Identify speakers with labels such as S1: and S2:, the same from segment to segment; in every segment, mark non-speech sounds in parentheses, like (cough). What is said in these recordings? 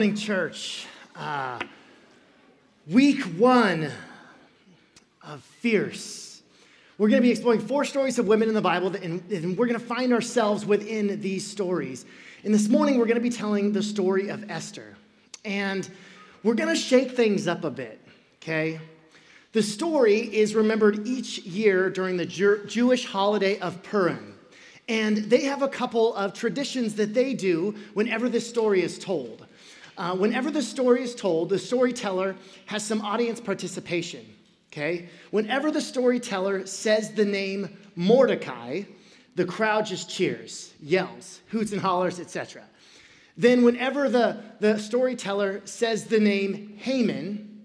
S1: Morning, church. Uh, week one of Fierce. We're going to be exploring four stories of women in the Bible, and, and we're going to find ourselves within these stories. And this morning, we're going to be telling the story of Esther. And we're going to shake things up a bit, okay? The story is remembered each year during the Jew- Jewish holiday of Purim. And they have a couple of traditions that they do whenever this story is told. Uh, whenever the story is told, the storyteller has some audience participation. Okay? Whenever the storyteller says the name Mordecai, the crowd just cheers, yells, hoots and hollers, etc. Then, whenever the, the storyteller says the name Haman,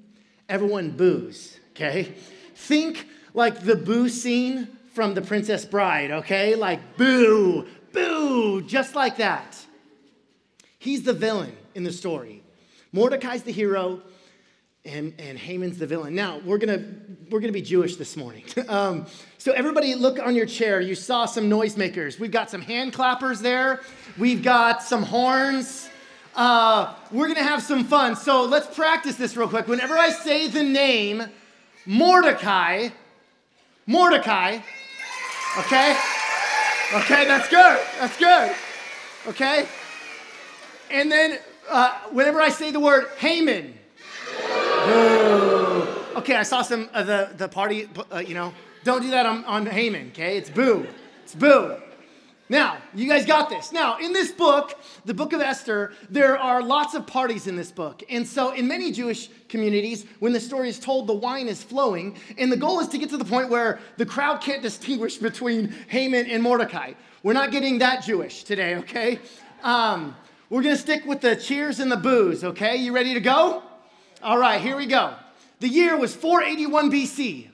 S1: everyone boos. Okay? Think like the boo scene from The Princess Bride, okay? Like, boo, boo, just like that. He's the villain in the story. Mordecai's the hero, and, and Haman's the villain. Now, we're gonna, we're gonna be Jewish this morning. (laughs) um, so, everybody, look on your chair. You saw some noisemakers. We've got some hand clappers there, we've got some horns. Uh, we're gonna have some fun. So, let's practice this real quick. Whenever I say the name Mordecai, Mordecai, Okay? Okay, that's good. That's good. Okay? And then uh, whenever I say the word Haman, boo. Okay, I saw some of the, the party, uh, you know, don't do that on, on Haman, okay? It's boo. It's boo. Now, you guys got this. Now, in this book, the book of Esther, there are lots of parties in this book. And so, in many Jewish communities, when the story is told, the wine is flowing. And the goal is to get to the point where the crowd can't distinguish between Haman and Mordecai. We're not getting that Jewish today, okay? Um, we're going to stick with the cheers and the boos, okay? You ready to go? All right, here we go. The year was 481 BC.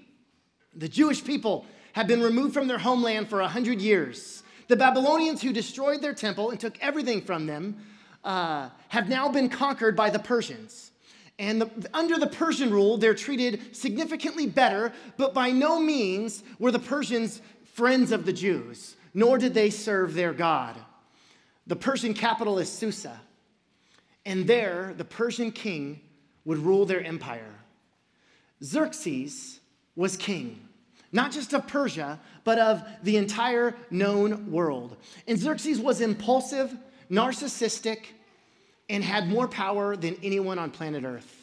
S1: The Jewish people had been removed from their homeland for 100 years. The Babylonians, who destroyed their temple and took everything from them, uh, have now been conquered by the Persians. And the, under the Persian rule, they're treated significantly better, but by no means were the Persians friends of the Jews, nor did they serve their God. The Persian capital is Susa, and there the Persian king would rule their empire. Xerxes was king not just of Persia, but of the entire known world. And Xerxes was impulsive, narcissistic, and had more power than anyone on planet Earth.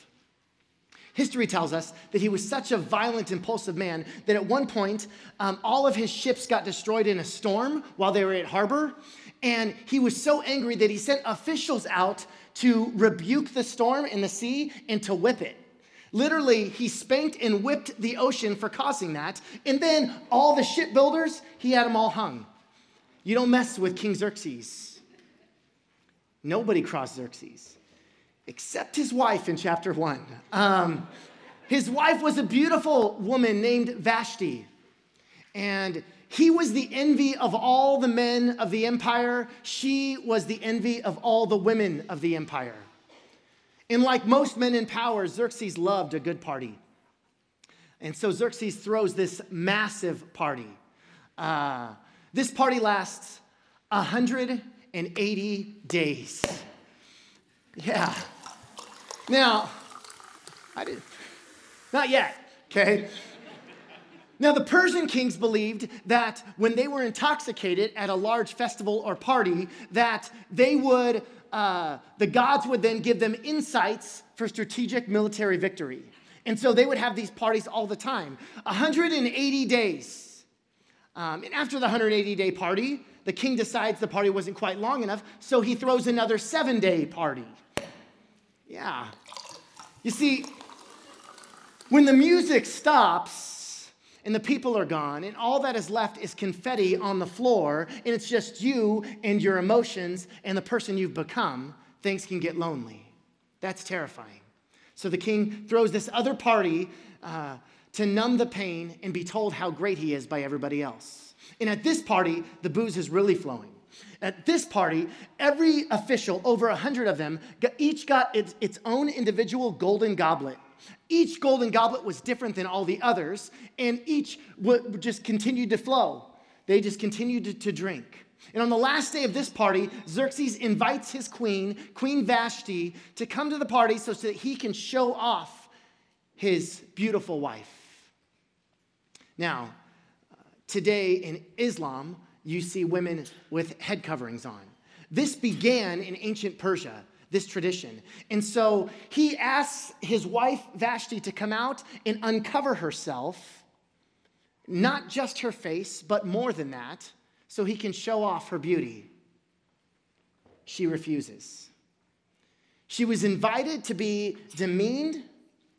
S1: History tells us that he was such a violent, impulsive man that at one point, um, all of his ships got destroyed in a storm while they were at harbor. And he was so angry that he sent officials out to rebuke the storm in the sea and to whip it. Literally, he spanked and whipped the ocean for causing that. And then all the shipbuilders, he had them all hung. You don't mess with King Xerxes. Nobody crossed Xerxes except his wife in chapter one. Um, his wife was a beautiful woman named Vashti. And he was the envy of all the men of the empire. She was the envy of all the women of the empire. And like most men in power, Xerxes loved a good party. And so Xerxes throws this massive party. Uh, this party lasts 180 days. Yeah. Now, I did not yet, okay? Now, the Persian kings believed that when they were intoxicated at a large festival or party, that they would uh, the gods would then give them insights for strategic military victory. And so they would have these parties all the time 180 days. Um, and after the 180 day party, the king decides the party wasn't quite long enough, so he throws another seven day party. Yeah. You see, when the music stops, and the people are gone, and all that is left is confetti on the floor, and it's just you and your emotions and the person you've become, things can get lonely. That's terrifying. So the king throws this other party uh, to numb the pain and be told how great he is by everybody else. And at this party, the booze is really flowing. At this party, every official, over a hundred of them, each got its, its own individual golden goblet. Each golden goblet was different than all the others, and each just continued to flow. They just continued to, to drink. And on the last day of this party, Xerxes invites his queen, Queen Vashti, to come to the party so that he can show off his beautiful wife. Now, today in Islam, you see women with head coverings on. This began in ancient Persia, this tradition. And so he asks his wife Vashti to come out and uncover herself, not just her face, but more than that, so he can show off her beauty. She refuses. She was invited to be demeaned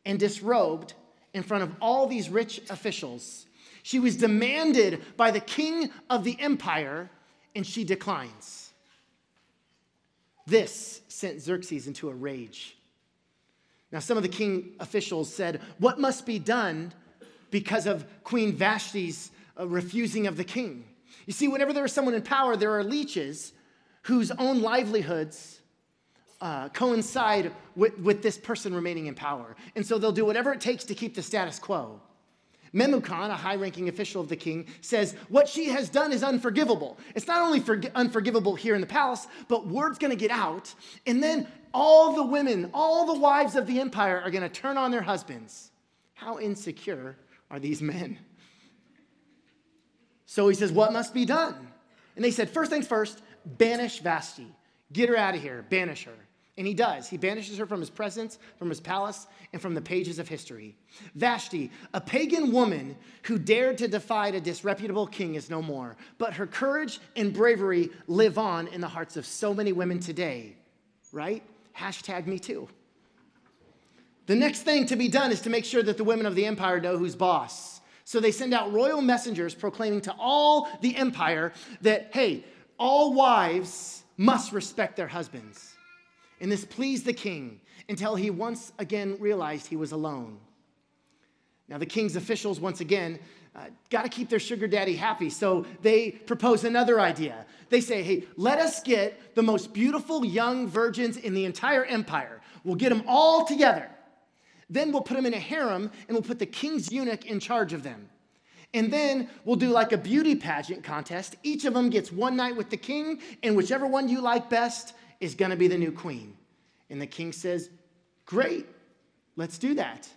S1: and disrobed in front of all these rich officials. She was demanded by the king of the empire, and she declines. This sent Xerxes into a rage. Now, some of the king officials said, What must be done because of Queen Vashti's uh, refusing of the king? You see, whenever there is someone in power, there are leeches whose own livelihoods uh, coincide with, with this person remaining in power. And so they'll do whatever it takes to keep the status quo. Memucan, a high ranking official of the king, says, What she has done is unforgivable. It's not only for, unforgivable here in the palace, but word's gonna get out. And then all the women, all the wives of the empire are gonna turn on their husbands. How insecure are these men? So he says, What must be done? And they said, First things first, banish Vashti. Get her out of here, banish her. And he does. He banishes her from his presence, from his palace, and from the pages of history. Vashti, a pagan woman who dared to defy a disreputable king, is no more. But her courage and bravery live on in the hearts of so many women today, right? Hashtag me too. The next thing to be done is to make sure that the women of the empire know who's boss. So they send out royal messengers proclaiming to all the empire that, hey, all wives must respect their husbands. And this pleased the king until he once again realized he was alone. Now, the king's officials, once again, uh, got to keep their sugar daddy happy. So they propose another idea. They say, hey, let us get the most beautiful young virgins in the entire empire. We'll get them all together. Then we'll put them in a harem and we'll put the king's eunuch in charge of them. And then we'll do like a beauty pageant contest. Each of them gets one night with the king, and whichever one you like best, is going to be the new queen. And the king says, Great, let's do that.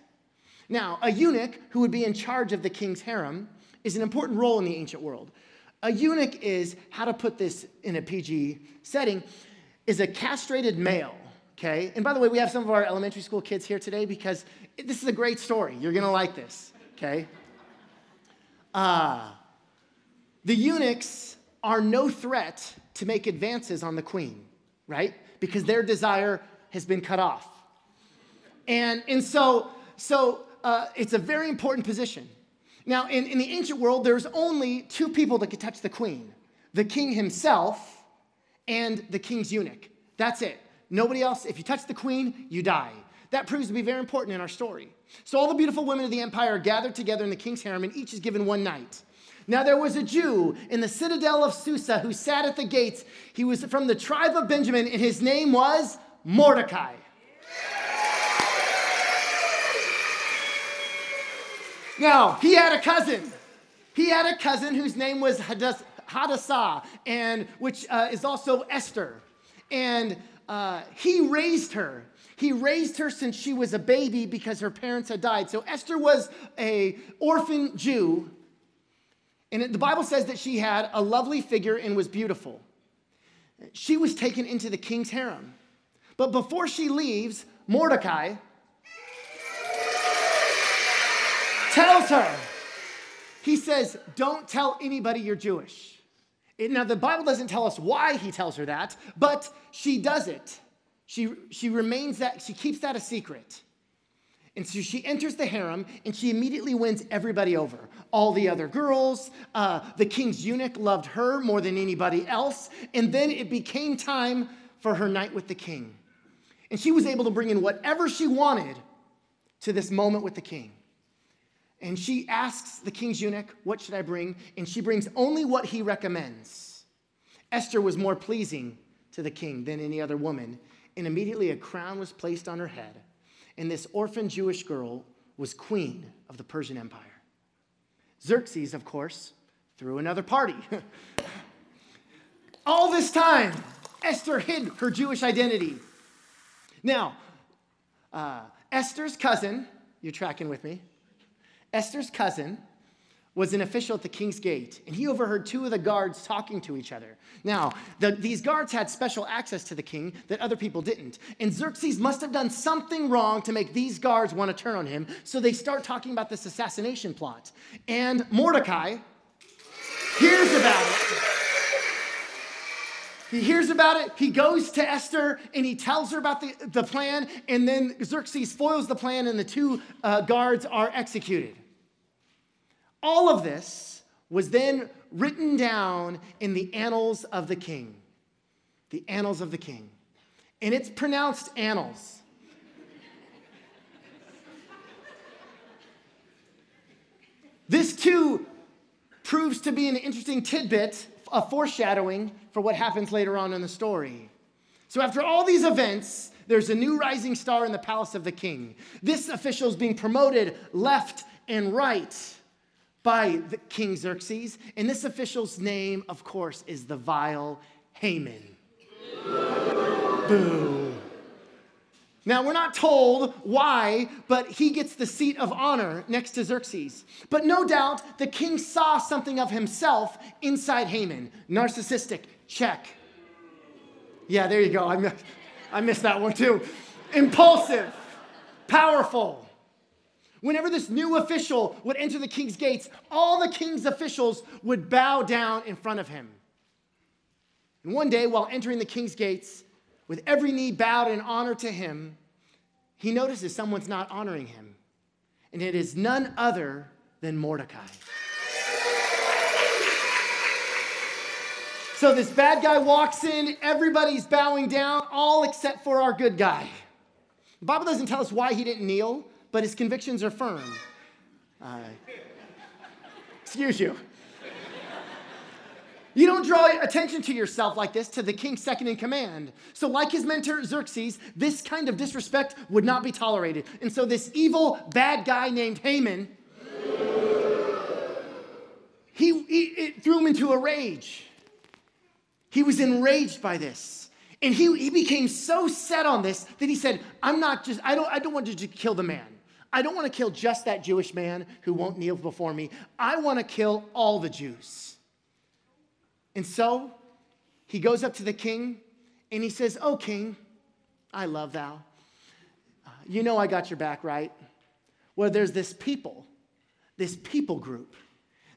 S1: Now, a eunuch who would be in charge of the king's harem is an important role in the ancient world. A eunuch is, how to put this in a PG setting, is a castrated male, okay? And by the way, we have some of our elementary school kids here today because this is a great story. You're gonna like this, okay? Uh, the eunuchs are no threat to make advances on the queen right? Because their desire has been cut off. And, and so, so uh, it's a very important position. Now, in, in the ancient world, there's only two people that could touch the queen the king himself and the king's eunuch. That's it. Nobody else, if you touch the queen, you die. That proves to be very important in our story. So, all the beautiful women of the empire are gathered together in the king's harem, and each is given one night. Now there was a Jew in the citadel of Susa who sat at the gates. He was from the tribe of Benjamin, and his name was Mordecai. Now, he had a cousin. He had a cousin whose name was Hadassah, and which uh, is also Esther. And uh, he raised her. He raised her since she was a baby because her parents had died. So Esther was a orphan Jew and the Bible says that she had a lovely figure and was beautiful. She was taken into the king's harem. But before she leaves, Mordecai tells her, he says, Don't tell anybody you're Jewish. Now, the Bible doesn't tell us why he tells her that, but she does it. She, she remains that, she keeps that a secret. And so she enters the harem and she immediately wins everybody over. All the other girls, uh, the king's eunuch loved her more than anybody else. And then it became time for her night with the king. And she was able to bring in whatever she wanted to this moment with the king. And she asks the king's eunuch, What should I bring? And she brings only what he recommends. Esther was more pleasing to the king than any other woman. And immediately a crown was placed on her head and this orphan Jewish girl was queen of the Persian Empire. Xerxes, of course, threw another party. (laughs) all this time, Esther hid her Jewish identity. Now, uh, Esther's cousin, you're tracking with me? Esther's cousin was an official at the king's gate, and he overheard two of the guards talking to each other. Now, the, these guards had special access to the king that other people didn't. And Xerxes must have done something wrong to make these guards want to turn on him, so they start talking about this assassination plot. And Mordecai hears about it. He hears about it. He goes to Esther and he tells her about the, the plan. And then Xerxes foils the plan, and the two uh, guards are executed. All of this was then written down in the annals of the king. The annals of the king. And it's pronounced annals. this too proves to be an interesting tidbit, a foreshadowing for what happens later on in the story. So, after all these events, there's a new rising star in the palace of the king. This official is being promoted left and right by the King Xerxes. And this official's name, of course, is the vile Haman. Boo. Now, we're not told why, but he gets the seat of honor next to Xerxes. But no doubt the king saw something of himself inside Haman. Narcissistic, check. Yeah, there you go. I I missed that one too. Impulsive, powerful, Whenever this new official would enter the king's gates, all the king's officials would bow down in front of him. And one day, while entering the king's gates, with every knee bowed in honor to him, he notices someone's not honoring him. And it is none other than Mordecai. So this bad guy walks in, everybody's bowing down, all except for our good guy. The Bible doesn't tell us why he didn't kneel but his convictions are firm. Uh, excuse you. You don't draw attention to yourself like this to the king's second in command. So, like his mentor Xerxes, this kind of disrespect would not be tolerated. And so, this evil, bad guy named Haman, he, he it threw him into a rage. He was enraged by this. And he, he became so set on this that he said, I'm not just, I don't, I don't want to just kill the man. I don't want to kill just that Jewish man who won't kneel before me. I want to kill all the Jews. And so he goes up to the king and he says, Oh, king, I love thou. You know I got your back, right? Well, there's this people, this people group.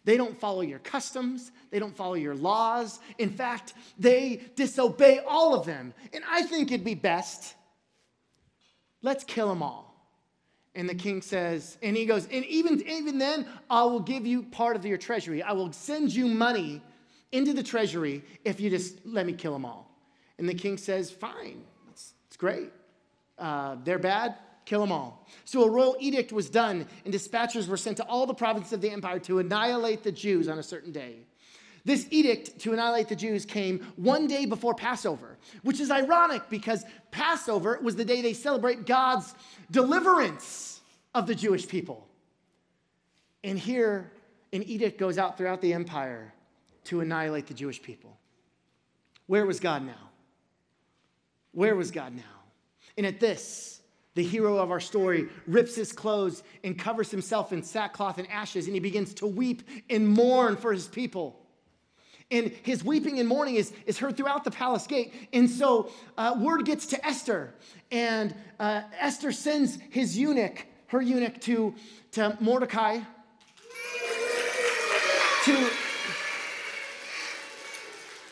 S1: They don't follow your customs. They don't follow your laws. In fact, they disobey all of them. And I think it'd be best, let's kill them all. And the king says, and he goes, and even, even then, I will give you part of your treasury. I will send you money into the treasury if you just let me kill them all. And the king says, fine, it's, it's great. Uh, they're bad, kill them all. So a royal edict was done, and dispatchers were sent to all the provinces of the empire to annihilate the Jews on a certain day. This edict to annihilate the Jews came one day before Passover, which is ironic because Passover was the day they celebrate God's deliverance of the Jewish people. And here, an edict goes out throughout the empire to annihilate the Jewish people. Where was God now? Where was God now? And at this, the hero of our story rips his clothes and covers himself in sackcloth and ashes, and he begins to weep and mourn for his people. And his weeping and mourning is, is heard throughout the palace gate. And so uh, word gets to Esther, and uh, Esther sends his eunuch, her eunuch, to, to Mordecai to,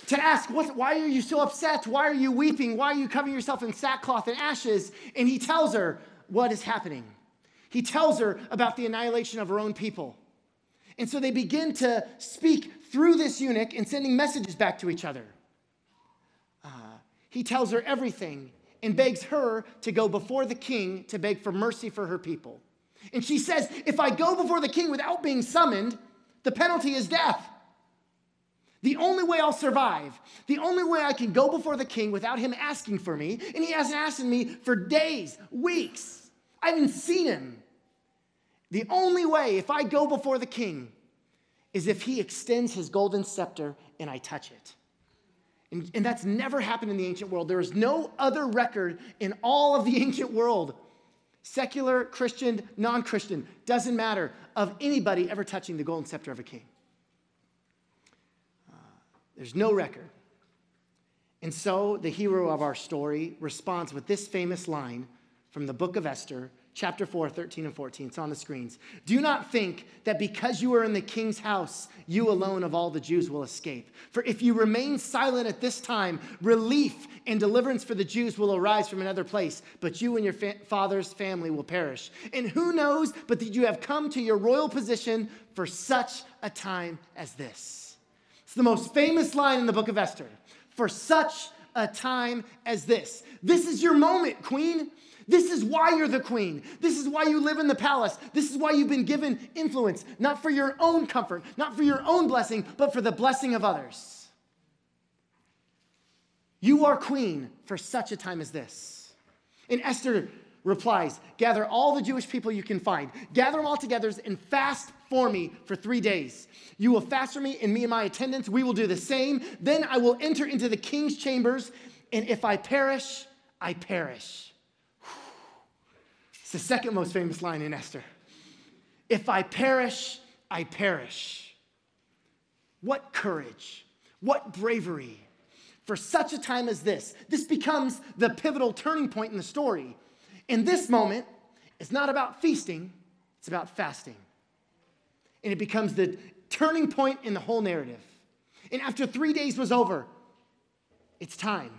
S1: to ask, what, why are you so upset? Why are you weeping? Why are you covering yourself in sackcloth and ashes? And he tells her what is happening. He tells her about the annihilation of her own people. And so they begin to speak through this eunuch and sending messages back to each other. Uh, he tells her everything and begs her to go before the king to beg for mercy for her people. And she says, If I go before the king without being summoned, the penalty is death. The only way I'll survive, the only way I can go before the king without him asking for me, and he hasn't asked me for days, weeks. I haven't seen him. The only way, if I go before the king, is if he extends his golden scepter and I touch it. And, and that's never happened in the ancient world. There is no other record in all of the (laughs) ancient world, secular, Christian, non Christian, doesn't matter, of anybody ever touching the golden scepter of a king. Uh, there's no record. And so the hero of our story responds with this famous line from the book of Esther, chapter 4, 13 and 14. It's on the screens. Do not think that because you are in the king's house, you alone of all the Jews will escape. For if you remain silent at this time, relief and deliverance for the Jews will arise from another place, but you and your fa- father's family will perish. And who knows but that you have come to your royal position for such a time as this? It's the most famous line in the book of Esther. For such a time as this. This is your moment, queen. This is why you're the queen. This is why you live in the palace. This is why you've been given influence, not for your own comfort, not for your own blessing, but for the blessing of others. You are queen for such a time as this. And Esther replies Gather all the Jewish people you can find, gather them all together and fast for me for three days. You will fast for me, and me and my attendants, we will do the same. Then I will enter into the king's chambers, and if I perish, I perish the second most famous line in Esther. If I perish, I perish. What courage, what bravery. For such a time as this, this becomes the pivotal turning point in the story. In this moment, it's not about feasting, it's about fasting. And it becomes the turning point in the whole narrative. And after three days was over, it's time.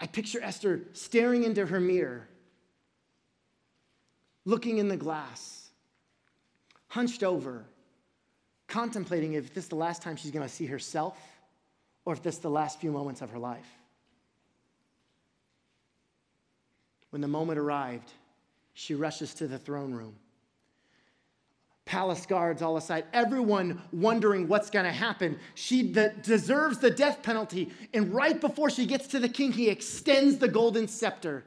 S1: I picture Esther staring into her mirror looking in the glass, hunched over, contemplating if this is the last time she's going to see herself or if this is the last few moments of her life. When the moment arrived, she rushes to the throne room. Palace guards all aside, everyone wondering what's going to happen. She the, deserves the death penalty. And right before she gets to the king, he extends the golden scepter,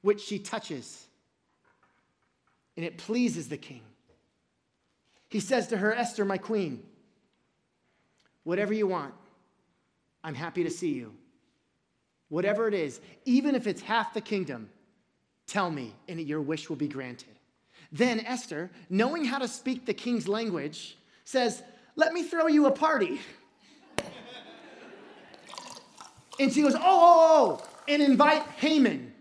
S1: which she touches and it pleases the king. He says to her, Esther, my queen, whatever you want, I'm happy to see you. Whatever it is, even if it's half the kingdom, tell me, and your wish will be granted. Then Esther, knowing how to speak the king's language, says, Let me throw you a party. and she goes, Oh, oh, oh, and invite Haman.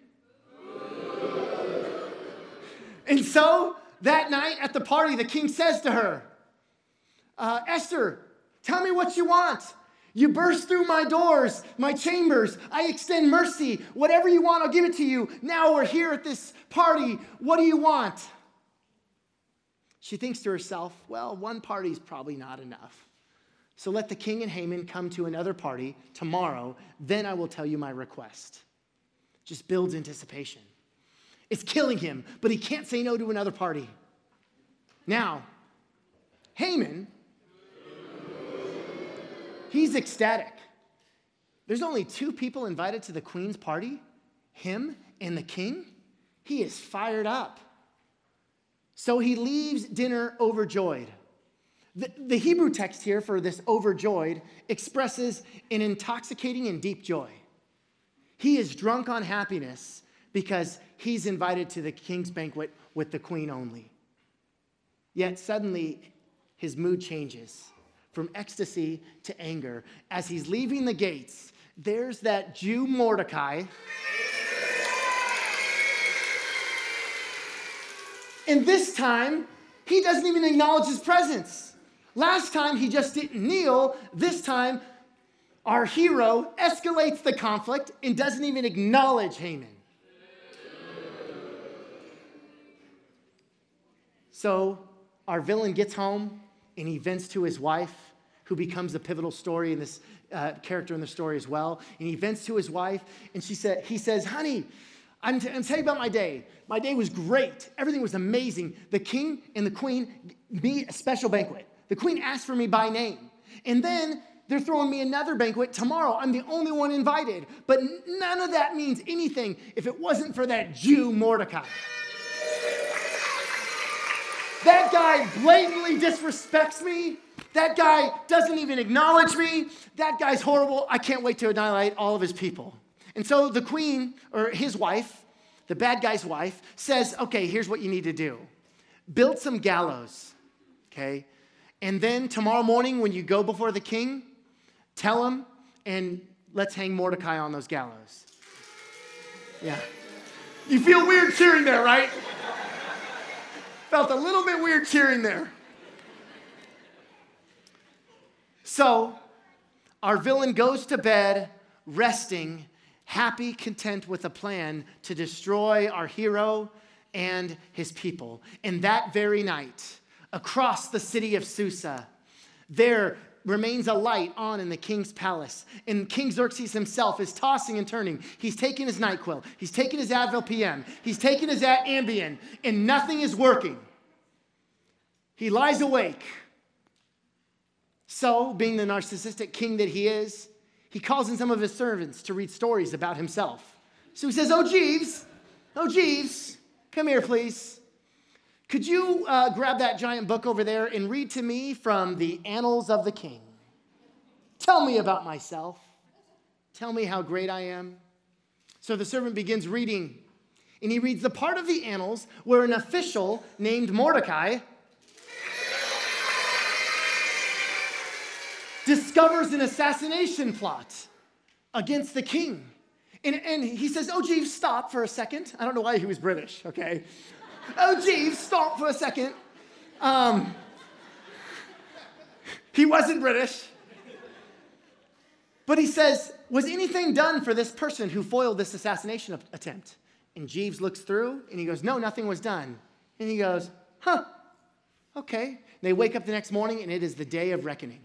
S1: And so that night at the party, the king says to her, uh, Esther, tell me what you want. You burst through my doors, my chambers. I extend mercy. Whatever you want, I'll give it to you. Now we're here at this party. What do you want? She thinks to herself, well, one party's probably not enough. So let the king and Haman come to another party tomorrow. Then I will tell you my request. Just builds anticipation. It's killing him, but he can't say no to another party. Now, Haman, he's ecstatic. There's only two people invited to the queen's party him and the king. He is fired up. So he leaves dinner overjoyed. The, the, Hebrew text here for this overjoyed expresses an intoxicating and deep joy. He is drunk on happiness because he's invited to the king's banquet with the queen only. Yet suddenly, his mood changes from ecstasy to anger. As he's leaving the gates, there's that Jew Mordecai. And this time, he doesn't even acknowledge his presence. Last time, he just didn't kneel. This time, our hero escalates the conflict and doesn't even acknowledge Haman. So our villain gets home and he vents to his wife, who becomes a pivotal story in this uh, character in the story as well. And he vents to his wife, and she said, he says, "Honey, I'm, t- I'm telling you about my day. My day was great. Everything was amazing. The king and the queen meet a special banquet. The queen asked for me by name, and then." They're throwing me another banquet tomorrow. I'm the only one invited. But none of that means anything if it wasn't for that Jew Mordecai. That guy blatantly disrespects me. That guy doesn't even acknowledge me. That guy's horrible. I can't wait to annihilate all of his people. And so the queen, or his wife, the bad guy's wife, says, Okay, here's what you need to do build some gallows, okay? And then tomorrow morning, when you go before the king, tell him, and let's hang Mordecai on those gallows. Yeah. You feel weird cheering there, right? Felt a little bit weird cheering there. So, our villain goes to bed resting, happy, content with a plan to destroy our hero and his people. And that very night, across the city of Susa, there remains a light on in the king's palace. And King Xerxes himself is tossing and turning. He's taking his NyQuil, he's taking his Advil PM, he's taking his Ambien, and nothing is working. He lies awake. So, being the narcissistic king that he is, he calls in some of his servants to read stories about himself. So he says, Oh, Jeeves, oh, Jeeves, come here, please. Could you uh, grab that giant book over there and read to me from the Annals of the King? Tell me about myself. Tell me how great I am. So the servant begins reading, and he reads the part of the Annals where an official named Mordecai discovers an assassination plot against the king. And, and he says, Oh, Jeeves, stop for a second. I don't know why he was British, okay? Oh, Jeeves, stop for a second. Um, he wasn't British. But he says, Was anything done for this person who foiled this assassination attempt? And Jeeves looks through and he goes, No, nothing was done. And he goes, Huh, okay. And they wake up the next morning and it is the day of reckoning.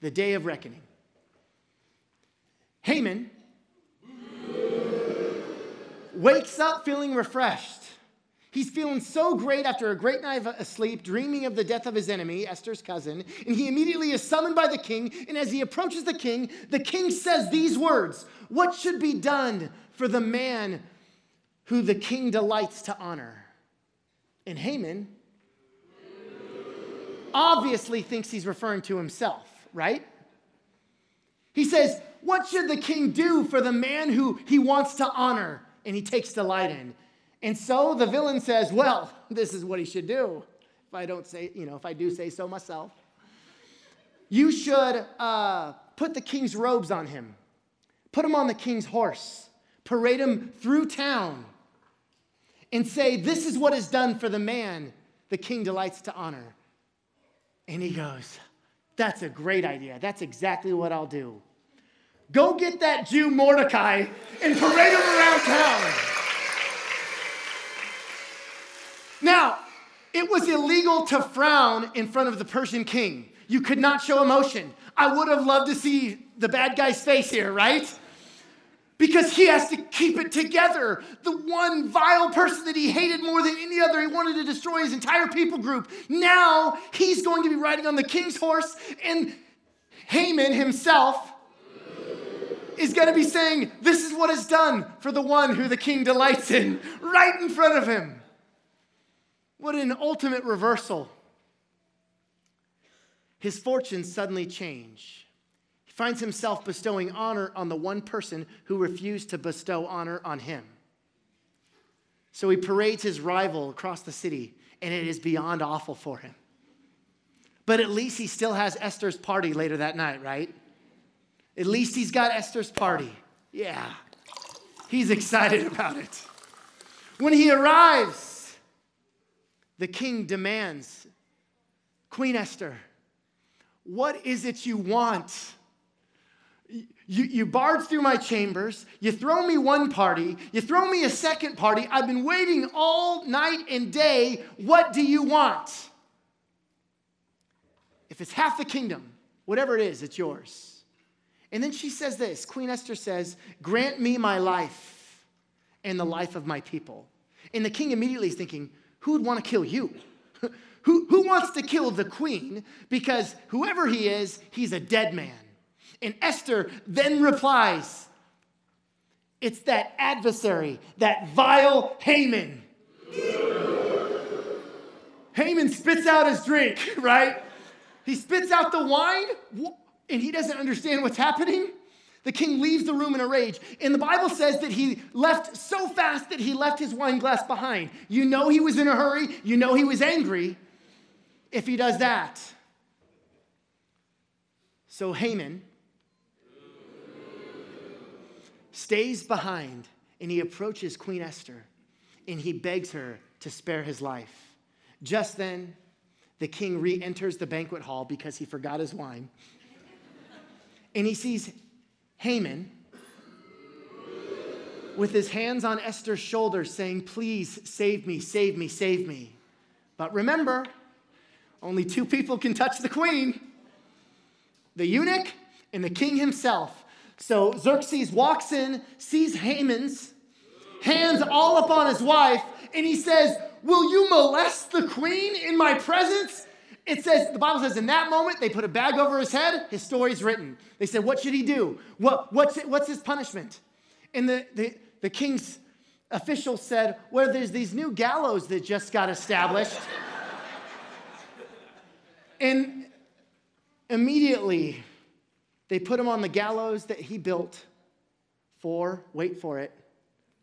S1: The day of reckoning. Haman wakes up feeling refreshed. He's feeling so great after a great night of uh, sleep, dreaming of the death of his enemy, Esther's cousin, and he immediately is summoned by the king. And as he approaches the king, the king says these words What should be done for the man who the king delights to honor? And Haman obviously thinks he's referring to himself, right? He says, What should the king do for the man who he wants to honor and he takes delight in? And so the villain says, Well, this is what he should do. If I don't say, you know, if I do say so myself. You should uh, put the king's robes on him, put him on the king's horse, parade him through town, and say, This is what is done for the man the king delights to honor. And he goes, That's a great idea. That's exactly what I'll do. Go get that Jew Mordecai and parade him around town. Now, it was illegal to frown in front of the Persian king. You could not show emotion. I would have loved to see the bad guy's face here, right? Because he has to keep it together. The one vile person that he hated more than any other, he wanted to destroy his entire people group. Now he's going to be riding on the king's horse, and Haman himself is going to be saying, This is what is done for the one who the king delights in, (laughs) right in front of him. What an ultimate reversal. His fortunes suddenly change. He finds himself bestowing honor on the one person who refused to bestow honor on him. So he parades his rival across the city, and it is beyond awful for him. But at least he still has Esther's party later that night, right? At least he's got Esther's party. Yeah. He's excited about it. When he arrives, the king demands, Queen Esther, what is it you want? You, you barge through my chambers, you throw me one party, you throw me a second party. I've been waiting all night and day. What do you want? If it's half the kingdom, whatever it is, it's yours. And then she says this Queen Esther says, Grant me my life and the life of my people. And the king immediately is thinking, who would want to kill you? (laughs) who, who wants to kill the queen? Because whoever he is, he's a dead man. And Esther then replies, It's that adversary, that vile Haman. Haman spits out his drink, (laughs) right? he spits out the wine and he doesn't understand what's happening. The king leaves the room in a rage. And the Bible says that he left so fast that he left his wine glass behind. You know he was in a hurry, you know he was angry if he does that. So Haman stays behind and he approaches Queen Esther and he begs her to spare his life. Just then, the king re enters the banquet hall because he forgot his wine. And he sees Haman with his hands on Esther's shoulders saying, Please save me, save me, save me. But remember, only two people can touch the queen the eunuch and the king himself. So Xerxes walks in, sees Haman's hands all upon his wife, and he says, Will you molest the queen in my presence? It says, the Bible says, in that moment, they put a bag over his head. His story's written. They said, What should he do? What, what's, what's his punishment? And the, the, the king's official said, Well, there's these new gallows that just got established. and immediately, they put him on the gallows that he built for, wait for it,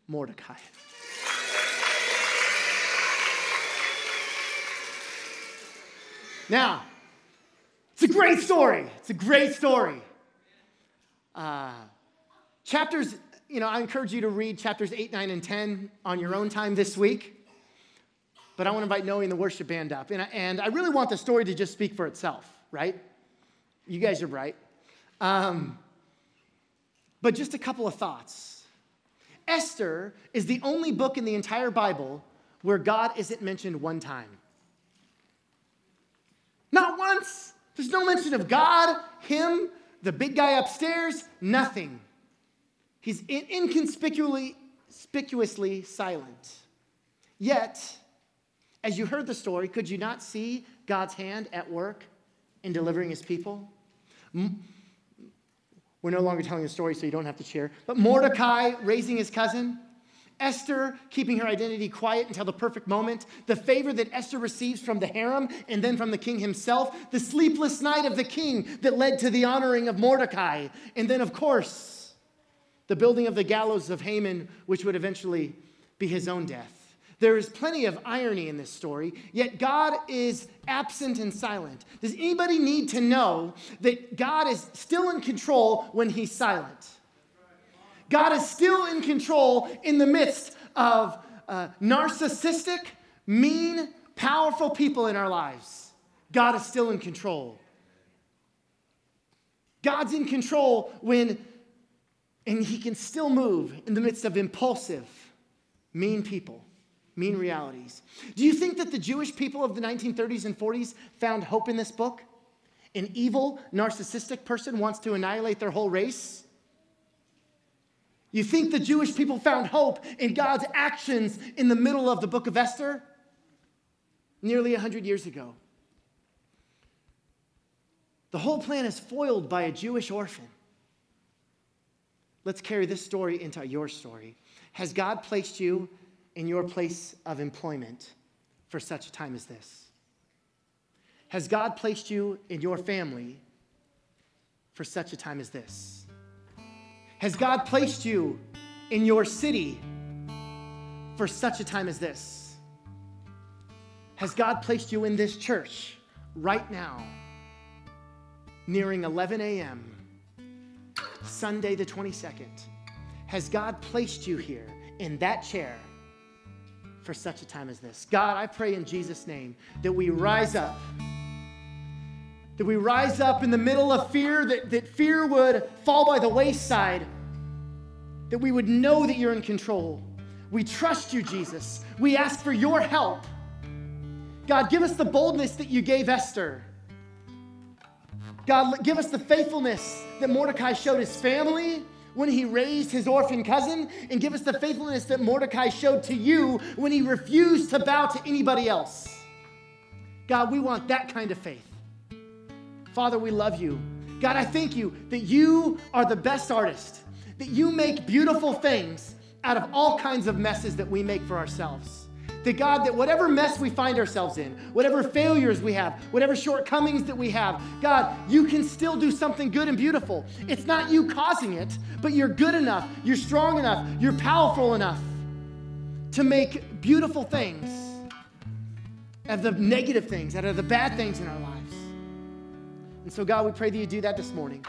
S1: Mordecai. Now, it's a great story. It's a great story. Uh, chapters, you know, I encourage you to read chapters 8, 9, and 10 on your own time this week. But I want to invite Noe and the worship band up. And I, and I really want the story to just speak for itself, right? You guys are bright. Um, but just a couple of thoughts. Esther is the only book in the entire Bible where God isn't mentioned one time. Not once. There's no mention of God, Him, the big guy upstairs, nothing. He's inconspicuously conspicuously silent. Yet, as you heard the story, could you not see God's hand at work in delivering his people? We're no longer telling the story, so you don't have to cheer. But Mordecai raising his cousin, Esther keeping her identity quiet until the perfect moment, the favor that Esther receives from the harem and then from the king himself, the sleepless night of the king that led to the honoring of Mordecai, and then, of course, the building of the gallows of Haman, which would eventually be his own death. There is plenty of irony in this story, yet God is absent and silent. Does anybody need to know that God is still in control when he's silent? God is still in control in the midst of uh, narcissistic, mean, powerful people in our lives. God is still in control. God's in control when, and He can still move in the midst of impulsive, mean people, mean realities. Do you think that the Jewish people of the 1930s and 40s found hope in this book? An evil, narcissistic person wants to annihilate their whole race? You think the Jewish people found hope in God's actions in the middle of the book of Esther? Nearly 100 years ago. The whole plan is foiled by a Jewish orphan. Let's carry this story into your story. Has God placed you in your place of employment for such a time as this? Has God placed you in your family for such a time as this? Has God placed you in your city for such a time as this? Has God placed you in this church right now, nearing 11 a.m., Sunday the 22nd? Has God placed you here in that chair for such a time as this? God, I pray in Jesus' name that we rise up that we rise up in the middle of fear, that, that fear would fall by the wayside, that we would know that you're in control. We trust you, Jesus. We ask for your help. God, give us the boldness that you gave Esther. God, give us the faithfulness that Mordecai showed his family when he raised his orphan cousin, and give us the faithfulness that Mordecai showed to you when he refused to bow to anybody else. God, we want that kind of faith. Father, we love you. God, I thank you that you are the best artist, that you make beautiful things out of all kinds of messes that we make for ourselves. That God, that whatever mess we find ourselves in, whatever failures we have, whatever shortcomings that we have, God, you can still do something good and beautiful. It's not you causing it, but you're good enough, you're strong enough, you're powerful enough to make beautiful things out of the negative things, out of the bad things in our lives. And so, God, we pray that you do that this morning.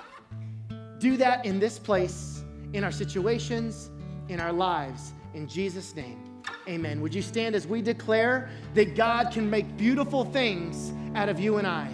S1: Do that in this place, in our situations, in our lives. In Jesus' name, amen. Would you stand as we declare that God can make beautiful things out of you and I?